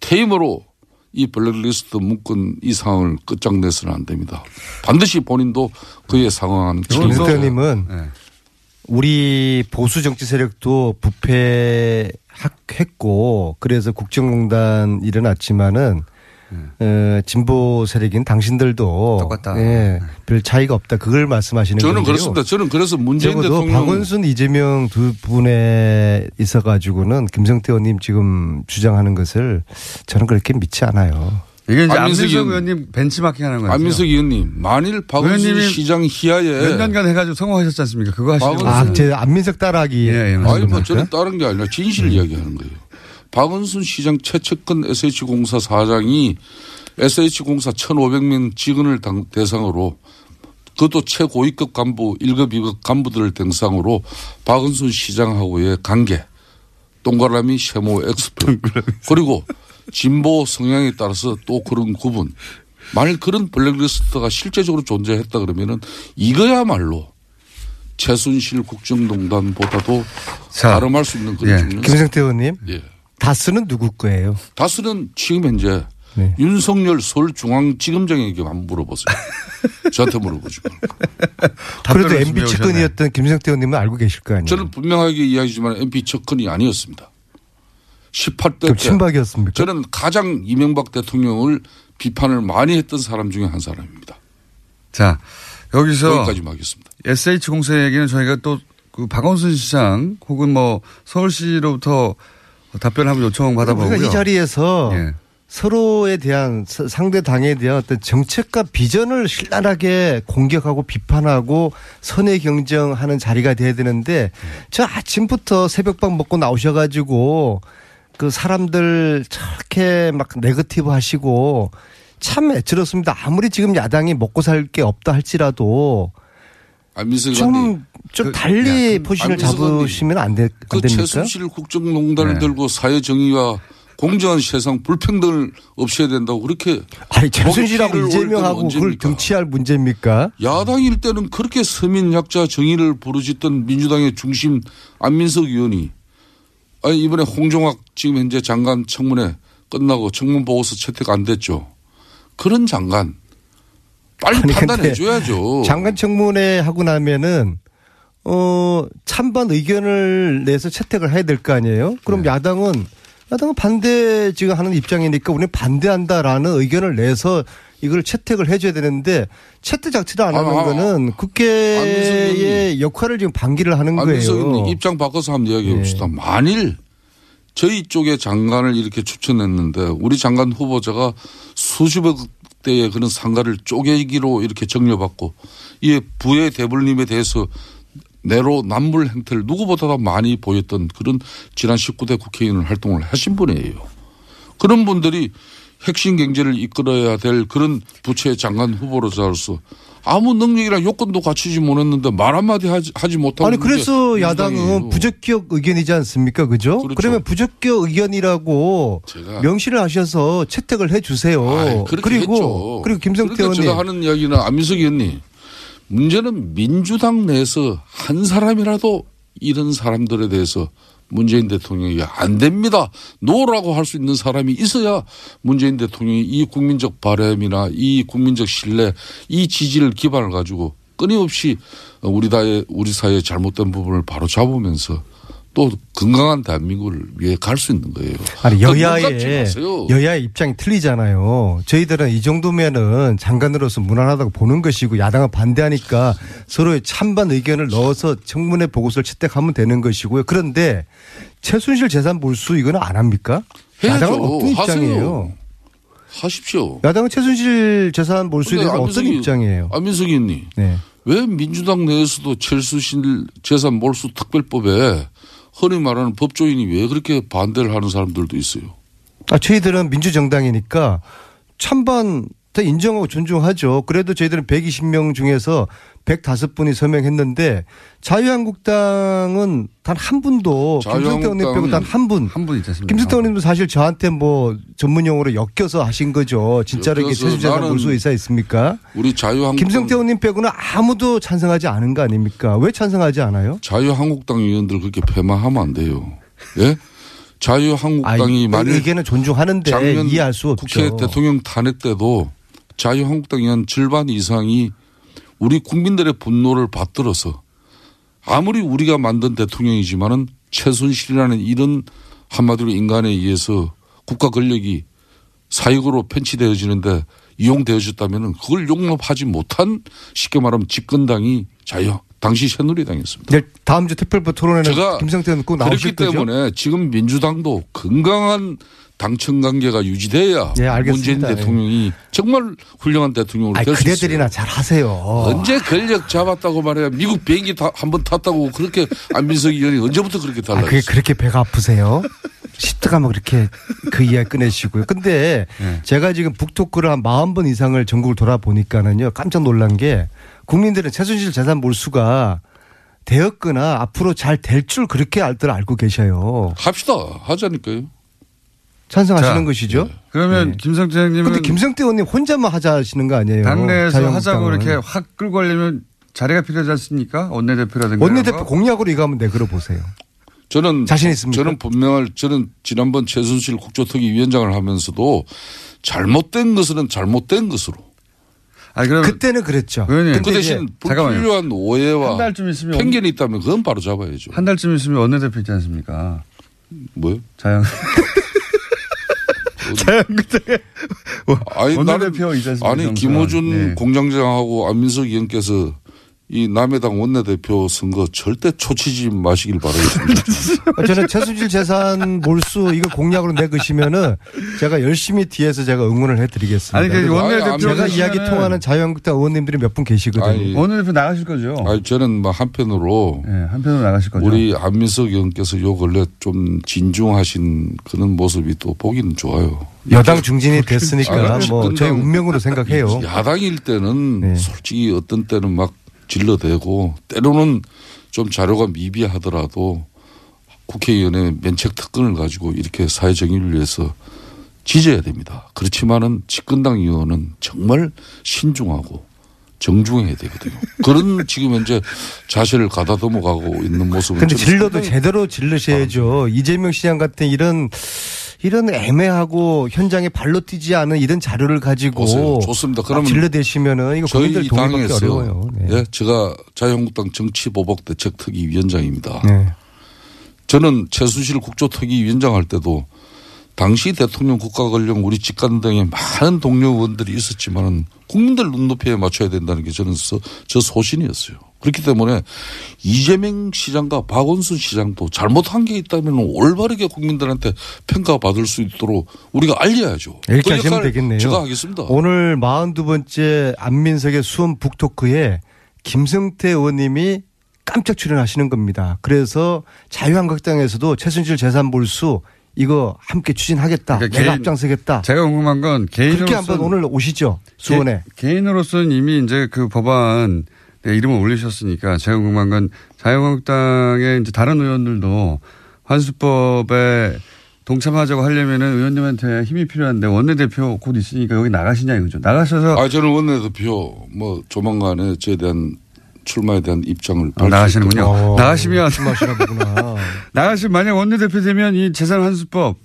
퇴임으로 이 블랙리스트 묶은 이 상황을 끝장내서는 안 됩니다. 반드시 본인도 그에 져야 김승태님은 네. 우리 보수 정치 세력도 부패했고 그래서 국정농단 일어났지만은 어, 진보 세력인 당신들도 똑같다. 예, 별 차이가 없다. 그걸 말씀하시는 저는 건데요. 그렇습니다. 저는 그래서 문재인 대통령 박원순, 이재명 두 분에 있어 가지고는 김성태 의원님 지금 주장하는 것을 저는 그렇게 믿지 않아요. 이게 이제 안민석 안민석 의원- 의원님 벤치마킹 하는 거죠. 안민석 의원님 만일 박원순 시장 희하에 몇 년간 해가지고 성공하셨지 않습니까? 그거 하시는 아, 제 안민석 따라하기. 예, 예, 아니. 뭐 저는 다른 게 아니라 진실 이야기하는 거예요. 박원순 시장 최측근 SH공사 사장이 SH공사 1,500명 직원을 당- 대상으로 그것도 최고위급 간부 1급, 2급 간부들을 대상으로 박원순 시장하고의 관계 동그라미 세모 엑스표 그리고 진보 성향에 따라서 또 그런 구분 만일 그런 블랙리스트가 실제적으로 존재했다 그러면은 이거야말로 최순실 국정농단보다도 가름할 수 있는 그런 중요한 김성태 의원님. 예. 다스는 누구 거예요? 다수는 지금 현재 네. 윤석열 서울중앙지검장에게 한번 물어보세요. [laughs] 저한테 물어보지 말고. 그래도 MB 측근이었던 김성태 의원님은 알고 계실 거 아니에요? 저는 분명하게 이야기지만 MP 측근이 아니었습니다. 18대 그럼 때 친박이었습니까? 저는 가장 이명박 대통령을 비판을 많이 했던 사람 중에 한 사람입니다. 자, 여기서 여기까지만 하겠습니다. SH 공사 얘기는 저희가 또 그 박원순 시장 혹은 뭐 서울시로부터 답변을 한번 요청 받아보고요. 우리가 이 자리에서 예. 서로에 대한 서- 상대 당에 대한 어떤 정책과 비전을 신랄하게 공격하고 비판하고 선의 경쟁하는 자리가 돼야 되는데 저 아침부터 새벽밥 먹고 나오셔가지고 그 사람들 저렇게 막 네거티브 하시고 참 애처롭습니다. 아무리 지금 야당이 먹고 살 게 없다 할지라도 안민석 좀, 의원님. 좀 그- 달리 야, 포지션을 안민석 의원님. 잡으시면 안, 되, 안그 됩니까? 최순실 국정농단을 네. 들고 사회 정의와 공정한 세상 불평등을 없애야 된다고 그렇게 아니 최순실하고 이재명하고 그걸? 정치할 문제입니까? 야당일 때는 그렇게 서민 약자 정의를 부르짖던 민주당의 중심 안민석 의원이 아니 이번에 홍종학 지금 현재 장관 청문회 끝나고 청문 보고서 채택 안 됐죠. 그런 장관 빨리 아니, 판단해 근데 줘야죠. 장관 청문회 하고 나면은 어 찬반 의견을 내서 채택을 해야 될 거 아니에요? 그럼 네. 야당은 야당은 반대 지금 하는 입장이니까 우리는 반대한다라는 의견을 내서 이걸 채택을 해줘야 되는데 채택 자체도 안 하는 아, 아, 거는 안민석 국회의. 역할을 지금 방기를 하는 거예요. 입장 바꿔서 한번 이야기해 네. 봅시다. 만일 저희 쪽에 장관을 이렇게 추천했는데 우리 장관 후보자가 수십억 대의 그런 상가를 쪼개기로 이렇게 정려받고 이 부의 대불림에 대해서 내로 남불 행태를 누구보다 많이 보였던 그런 지난 19대 국회의원 활동을 하신 분이에요. 그런 분들이 핵심 경제를 이끌어야 될 그런 부처의 장관 후보로서로서 아무 능력이나 요건도 갖추지 못했는데 말 한마디 하지, 하지 못하고 아니 그래서 야당은. 부적격 의견이지 않습니까? 그죠? 그렇죠. 그러면 부적격 의견이라고 명시를 하셔서 채택을 해 주세요. 아이, 그리고 했죠. 그리고 김성태 의원님 제가 하는 이야기는 안민석 의원님 문제는 민주당 내에서 한 사람이라도 이런 사람들에 대해서 문재인 대통령이 안 됩니다. 노라고 할 수 있는 사람이 있어야 문재인 대통령이 이 국민적 바람이나 이 국민적 신뢰, 이 지지를 기반을 가지고 끊임없이 우리 다의 우리 사회의 잘못된 부분을 바로 잡으면서 또 건강한 대한민국을 위해 갈 수 있는 거예요. 아니 여야의. 여야의 입장이 틀리잖아요. 저희들은 이 정도면은 장관으로서 무난하다고 보는 것이고 야당은 반대하니까 서로의 찬반 의견을 넣어서 청문회 보고서를 채택하면 되는 것이고요. 그런데 최순실 재산 몰수 이거는 안 합니까? 해야죠. 야당은 어떤. 입장이에요? 하십시오. 야당은 최순실 재산 몰수에 대해서 어떤 입장이에요? 안민석 의원님. 네. 왜 민주당 내에서도 최순실 재산 몰수 특별법에 흔히 말하는 법조인이 왜 그렇게 반대를 하는 사람들도 있어요. 아, 저희들은 민주정당이니까 찬반 다 인정하고 존중하죠. 그래도 저희들은 120명 중에서 105분이 서명했는데 자유한국당은 단 한 분도 의원님 빼고 단 한 분. 한분 있지 않습니까? 김성태 의원님도 사실 저한테 뭐 전문용어로 엮여서 하신 거죠. 진짜로 이게 나는 몰수 의사 있습니까? 우리 자유한국당 김성태 의원님 빼고는 아무도 찬성하지 않은 거 아닙니까? 왜 찬성하지 않아요? 자유한국당 의원들 그렇게 폐마하면 안 돼요. 예? 자유한국당이 아이, 만일 의견은 존중하는데 작년 이해할 수 없죠. 국회 대통령 탄핵 때도 자유한국당 의원 절반 이상이 우리 국민들의 분노를 받들어서 아무리 우리가 만든 대통령이지만은 최순실이라는 이런 한마디로 인간에 의해서 국가 권력이 사익으로 편취되어지는데 이용되어졌다면은 그걸 용납하지 못한 쉽게 말하면 집권당이 자유 당시 새누리당이었습니다. 내일 다음 주 특별부 토론회는 제가 김성태 의원 꼭 그렇기 나오실 거죠? 때문에 지금 민주당도 건강한 당청 관계가 유지돼야 예, 알겠습니다. 문재인 대통령이 정말 훌륭한 대통령으로 될 수 있어요. 그대들이나 잘 하세요. 언제 권력 잡았다고 말해야 미국 비행기 한 번 탔다고 그렇게 안민석 의원이 언제부터 그렇게 아, 달라졌어요? 그게 그렇게 배가 아프세요? 시트가면 그렇게 그 이야기 꺼내시고요. 근데 네. 제가 지금 북토크를 한 40번 이상을 전국을 돌아보니까는요, 깜짝 놀란 게 국민들은 최순실 재산 몰수가 되었거나 앞으로 잘 될 줄 그렇게 알들 알고 계셔요. 합시다. 하자니까요. 찬성하시는 자, 것이죠? 그러면 김성태 형님은 근데 김성태 의원님 혼자만 하자 하시는 거 아니에요? 당내에서 하자고. 이렇게 확 끌고 가려면 자리가 필요하지 않습니까? 원내대표라든가. 원내대표? 공약으로 이거 한번 내걸어 보세요. 저는 자신 있습니까? 저는 분명할 저는 지난번 최순실 국조특위 위원장을 하면서도 잘못된 것은 잘못된 것으로. 아 그럼 그때는 그랬죠. 의원님, 그 대신 잠깐만요. 불필요한 오해와 한 달쯤 있으면 편견이 있다면 그건 바로 잡아야죠. 한 달쯤 있으면 [laughs] 원내대표 있지 않습니까? 뭐요? 자영. 자영국당에 아니, 원내대표 있지 않습니까? 아니. 김호준 네. 공장장하고 안민석 의원께서 이 남해당 원내대표 선거 절대 초치지 마시길 바라겠습니다. [laughs] 저는 최수질 재산 몰수 이거 공약으로 내으시면은 제가 열심히 뒤에서 제가 응원을 해드리겠습니다. 아니, 그 원내대표 제가 이야기 통하는 자유한국당 의원님들이 몇 분 계시거든요. 아니, 원내대표 나가실 거죠? 아니 저는 뭐 한편으로 네, 한편으로 나가실 거죠. 우리 안민석 의원께서 요 근래 좀 진중하신 그런 모습이 또 보기는 좋아요. 여당 중진이 됐으니까 아, 뭐 저희 운명으로 생각해요. 야당일 때는 네. 솔직히 어떤 때는 막 질러대고 때로는 좀 자료가 미비하더라도 국회의원의 면책 특권을 가지고 이렇게 사회 정의를 위해서 지져야 됩니다. 그렇지만은 집권당 의원은 정말 신중하고 정중해야 되거든요. 그런 [laughs] 지금 현재 자세를 가다듬어 가고 있는 모습은 근데 질러도 제대로 질르셔야죠. 이재명 시장 같은 이런 이런 애매하고 현장에 발로 뛰지 않은 이런 자료를 가지고 보세요. 좋습니다. 막 그러면 질러대시면은 이거 국민들 저희 당에서 어려워요. 네. 예, 제가 자유한국당 정치보복대책특위 위원장입니다. 네. 저는 최순실 국조특위 위원장 할 때도 당시 대통령 국가권력 우리 집권 등에 많은 동료 의원들이 있었지만은 국민들 눈높이에 맞춰야 된다는 게 저는 서, 저 소신이었어요. 그렇기 때문에 이재명 시장과 박원순 시장도 잘못한 게 있다면 올바르게 국민들한테 평가받을 수 있도록 우리가 알려야죠. 이렇게 그 하시면 되겠네요. 제가 하겠습니다. 오늘 42번째 안민석의 수원 북토크에 김성태 의원님이 깜짝 출연하시는 겁니다. 그래서 자유한국당에서도 최순실 재산 몰수 이거 함께 추진하겠다. 그러니까 내가 개인- 앞장서겠다. 제가 궁금한 건 그렇게 개인으로서 한번 오늘 오시죠. 수원에. 개, 개인으로서는 이미 이제 그 법안 네, 이름을 올리셨으니까 제가 궁금한 건 자유한국당의 이제 다른 의원들도 환수법에 동참하자고 하려면은 의원님한테 힘이 필요한데 원내대표 곧 있으니까 여기 나가시냐 이거죠. 나가셔서 아, 저는 원내대표 뭐 조만간에 저에 대한 출마에 대한 입장을 아, 나가시는군요. 밝힐 나가시면 말씀하시나 보구나. [laughs] 나가시면 만약 원내대표 되면 이 재산 환수법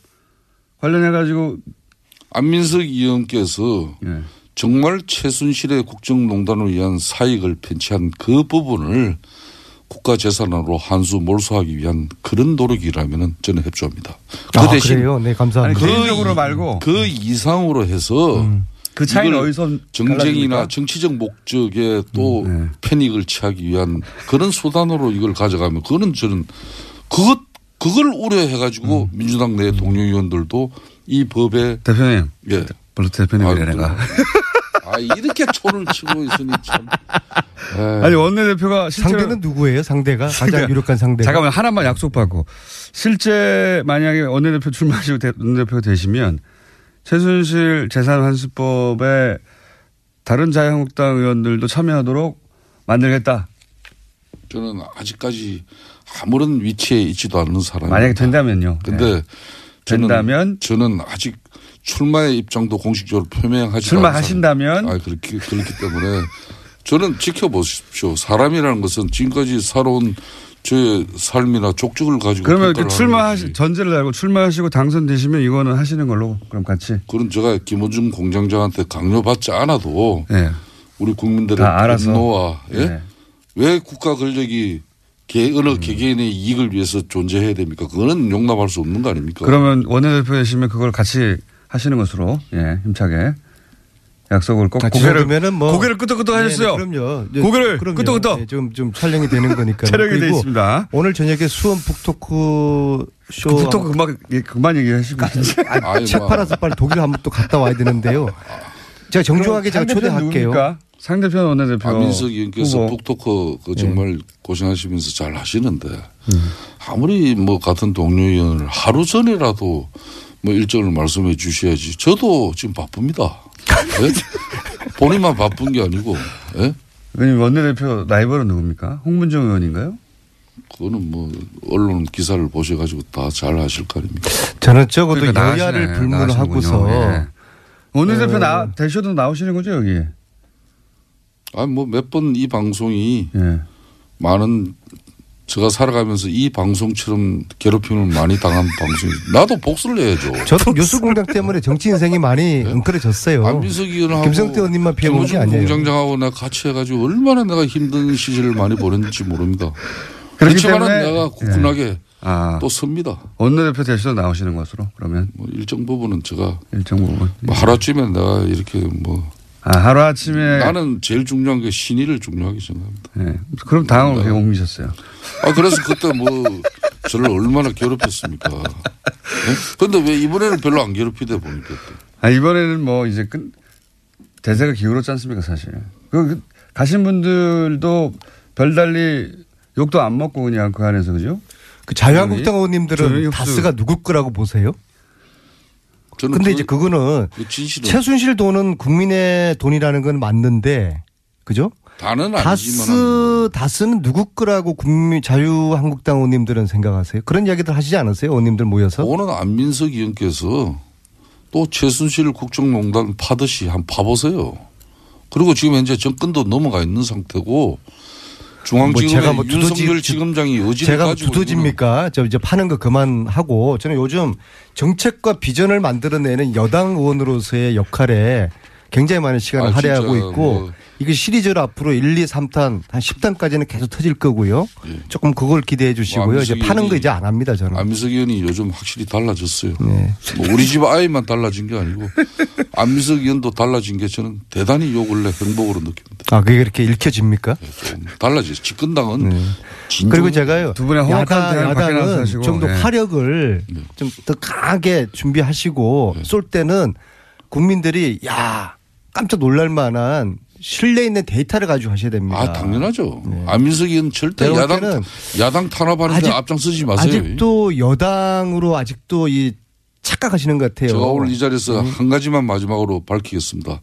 관련해 가지고 안민석 의원께서 예. 정말 최순실의 국정농단을 위한 사익을 편취한 그 부분을 국가 재산으로 한수 몰수하기 위한 그런 노력이라면 저는 협조합니다. 그 아, 그래요? 네, 감사합니다. 그 개인적으로 이- 말고. 그 이상으로 해서 그 차이는 어디서 정쟁이나? 정치적 목적에 또 네. 패닉을 취하기 위한 그런 수단으로 이걸 가져가면 그거는 저는 그것 그걸 우려해 가지고 민주당 내 동료 의원들도 이 법에 대표님. 예. 별로 대표님이래 내가. 아 이렇게 초를 치고 있으니 참. 예. [laughs] 아니 원내 대표가 실제로 상대는 누구예요? 상대가 가장 그러니까 유력한 상대가. 잠깐만 하나만 약속받고 실제 만약에 원내 대표 출마하시고 대- 원내 대표가 되시면 최순실 재산환수법에 다른 자유한국당 의원들도 참여하도록 만들겠다. 저는 아직까지 아무런 위치에 있지도 않는 사람입니다. 만약에 된다면요. 근데 네. 저는, 된다면? 저는 아직 출마의 입장도 공식적으로 표명하지 출마하신다면? 아 그렇기 그렇기 때문에 저는 지켜보십시오. 사람이라는 것은 지금까지 살아온 제 삶이나 족적을 가지고 그러면 하는 출마하시 전제를 달고 출마하시고 당선되시면 이거는 하시는 걸로 그럼 같이. 그런 제가 김원중 공장장한테 강요받지 않아도 네. 우리 국민들의. 분노와 예? 네. 왜 국가 권력이 개, 음. 어느 개개인의 이익을 위해서 존재해야 됩니까? 그거는 용납할 수 없는 거 아닙니까? 그러면 원내대표 되시면 그걸 같이 하시는 것으로 예 힘차게 약속을 꼭 고개를 정도면은 뭐 고개를 끄덕끄덕 네, 하셨어요. 네, 그럼요. 네, 고개를 그럼요. 끄덕끄덕. 네, 좀, 좀 촬영이 되는 거니까. [laughs] 촬영이 돼 있습니다. 오늘 저녁에 수원 북토크 쇼. 그 부터 그만 예, 그만 얘기하시고 아, 책 뭐. 팔아서 빨리 독일 한번 또 갔다 와야 되는데요. 제가 정중하게 제가 초대할게요. 누굽니까? 상대편 원내대표 안민석 의원께서 후보. 북토크 그 예. 정말 고생하시면서 잘 하시는데 음. 아무리 뭐 같은 동료 의원을 하루 전이라도 뭐 일정을 말씀해 주셔야지. 저도 지금 바쁩니다. 예? 본인만 바쁜 게 아니고, 예? 의원님 원내대표 라이벌은 누굽니까? 홍문정 의원인가요? 그거는 뭐 언론 기사를 보셔가지고 다잘 하실 거 아닙니까? 저는 적어도 그러니까 여야를. 불문하고서. 예. 원내대표 어. 나 되셔도 나오시는 거죠 여기? 아, 뭐몇 번 이 방송이 예. 많은 제가 살아가면서 이 방송처럼 괴롭힘을 많이 당한 [laughs] 방송이 나도 복수를 해야죠. 저도 뉴스공장 때문에 정치 인생이 많이 엉클어졌어요. 안민석 의원하고 김성태 의원님만 피해본 게 아니에요. 공장장하고 내가 같이 해가지고 얼마나 내가 힘든 시절을 많이 보냈는지 모릅니다. 그렇기 그렇지만 때문에 내가 굳건하게 아, 또 섭니다. 원내대표 되셔도 나오시는 것으로 그러면 뭐 일정 부분은 제가 일정 부분. 뭐 하루아침에 내가 이렇게 뭐 아 하루 아침에 나는 제일 중요한 게 신의를 중요하게 생각합니다. 예. 그럼 당을 왜 옮기셨어요? 아 그래서 그때 뭐 저를 얼마나 괴롭혔습니까? 그런데 왜 이번에는 별로 안 괴롭히다 보니까 또. 아 이번에는 뭐 이제 끝 대세가 기울었지 않습니까 사실. 그, 그 가신 분들도 별달리 욕도 안 먹고 그냥 그 안에서 그죠? 그 자유한국당 의원님들은. 다스가 누구 거라고 보세요? 저는 근데 그- 이제 그거는 그 진실은 최순실 돈은 국민의 돈이라는 건 맞는데 그죠? 다는 아니지만 다스 다스는 누구 거라고 국민 자유한국당 의원님들은 생각하세요? 그런 이야기들 하시지 않으세요? 의원님들 모여서? 오늘 안민석 의원께서 또 최순실 국정농단 파듯이 한번 파보세요. 그리고 지금 현재 정권도 넘어가 있는 상태고 중앙지검의 뭐 제가 뭐 두더지- 지검장이 제가 가지고 두더집니까? 저 이제 파는 거 그만하고 저는 요즘 정책과 비전을 만들어내는 여당 의원으로서의 역할에 굉장히 많은 시간을 아, 할애하고 있고 뭐. 이게 시리즈로 앞으로 1, 2, 3탄 한 10탄까지는 계속 터질 거고요. 조금 그걸 기대해 주시고요. 뭐 이제 파는 거 이제 안 합니다 저는. 안민석 의원이 요즘 확실히 달라졌어요. 네. 뭐 우리 집 아이만 달라진 게 아니고 [laughs] 안민석 의원도 달라진 게 저는 대단히 요 근래 행복으로 느낍니다. 아 그게 그렇게 읽혀집니까? 좀 달라졌어요. 집권당은 진정- 그리고 제가요. 두 분의 야당, 야당은 하시고, 좀더 네. 화력을 좀더 강하게 준비하시고 네. 쏠 때는 국민들이 야 깜짝 놀랄 만한 신뢰 있는 데이터를 가지고 하셔야 됩니다. 아 당연하죠. 안민석 의원 절대 야당 야당 탄압하는데 아직- 앞장서지 마세요. 아직도 여당으로 아직도 이 착각하시는 것 같아요. 제가 오늘 이 자리에서 한 가지만 마지막으로 밝히겠습니다.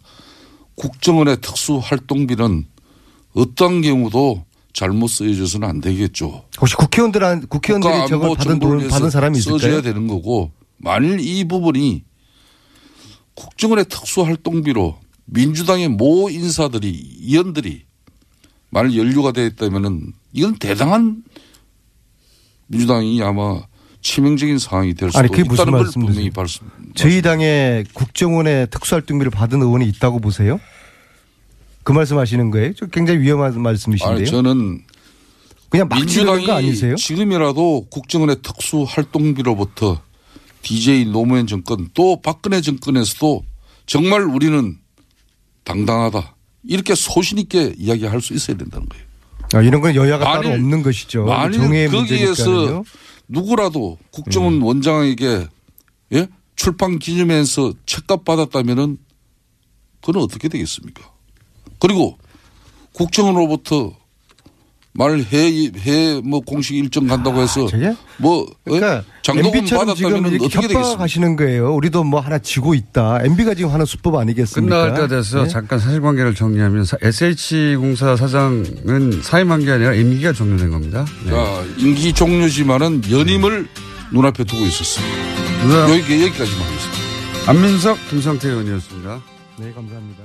국정원의 특수활동비는 어떤 경우도 잘못 쓰여져서는 안 되겠죠. 혹시 국회의원들한 국회의원들이 저걸 받은 돈 받은 사람이 써줘야 있을까요? 되는 거고 만일 이 부분이 국정원의 특수활동비로 민주당의 모 인사들이 의원들이 만일 연루가 되어 있다면은 이건 대단한 민주당이 아마 치명적인 상황이 될 수도 아니 그게 무슨 말씀이세요? 말씀. 저희 당에 국정원의 특수활동비를 받은 의원이 있다고 보세요? 그 말씀하시는 거예요? 저 굉장히 위험한 말씀이신데요. 아니 저는 그냥 민주당이 거 아니세요? 지금이라도 국정원의 특수 활동비로부터 DJ 노무현 정권 또 박근혜 정권에서도 정말 우리는 당당하다 이렇게 소신 있게 이야기할 수 있어야 된다는 거예요. 아, 이런 건 여야가 따로 만일- 없는 것이죠. 만일 거기에서 문제니까요. 음. 누구라도 국정원 원장에게 예? 출판 기념회에서 책값 받았다면은 그건 어떻게 되겠습니까? 그리고 국정원으로부터 말해해뭐 공식 일정 간다고 해서 뭐 어? 장도금 MB처럼 지금 받았다면 이렇게 어떻게 되겠습니까? 협박하시는 거예요. 우리도 뭐 하나 지고 있다. MB가 지금 하는 수법 아니겠습니까? 끝날 때 돼서 네? 잠깐 사실관계를 정리하면 SH공사 사장은 사임한 게 아니라 임기가 종료된 겁니다. 네. 자, 임기 종료지만은 연임을 눈앞에 두고 있었습니다. 누가- 여기, 여기까지만 하겠습니다. 안민석, 김성태 의원이었습니다. 네, 감사합니다.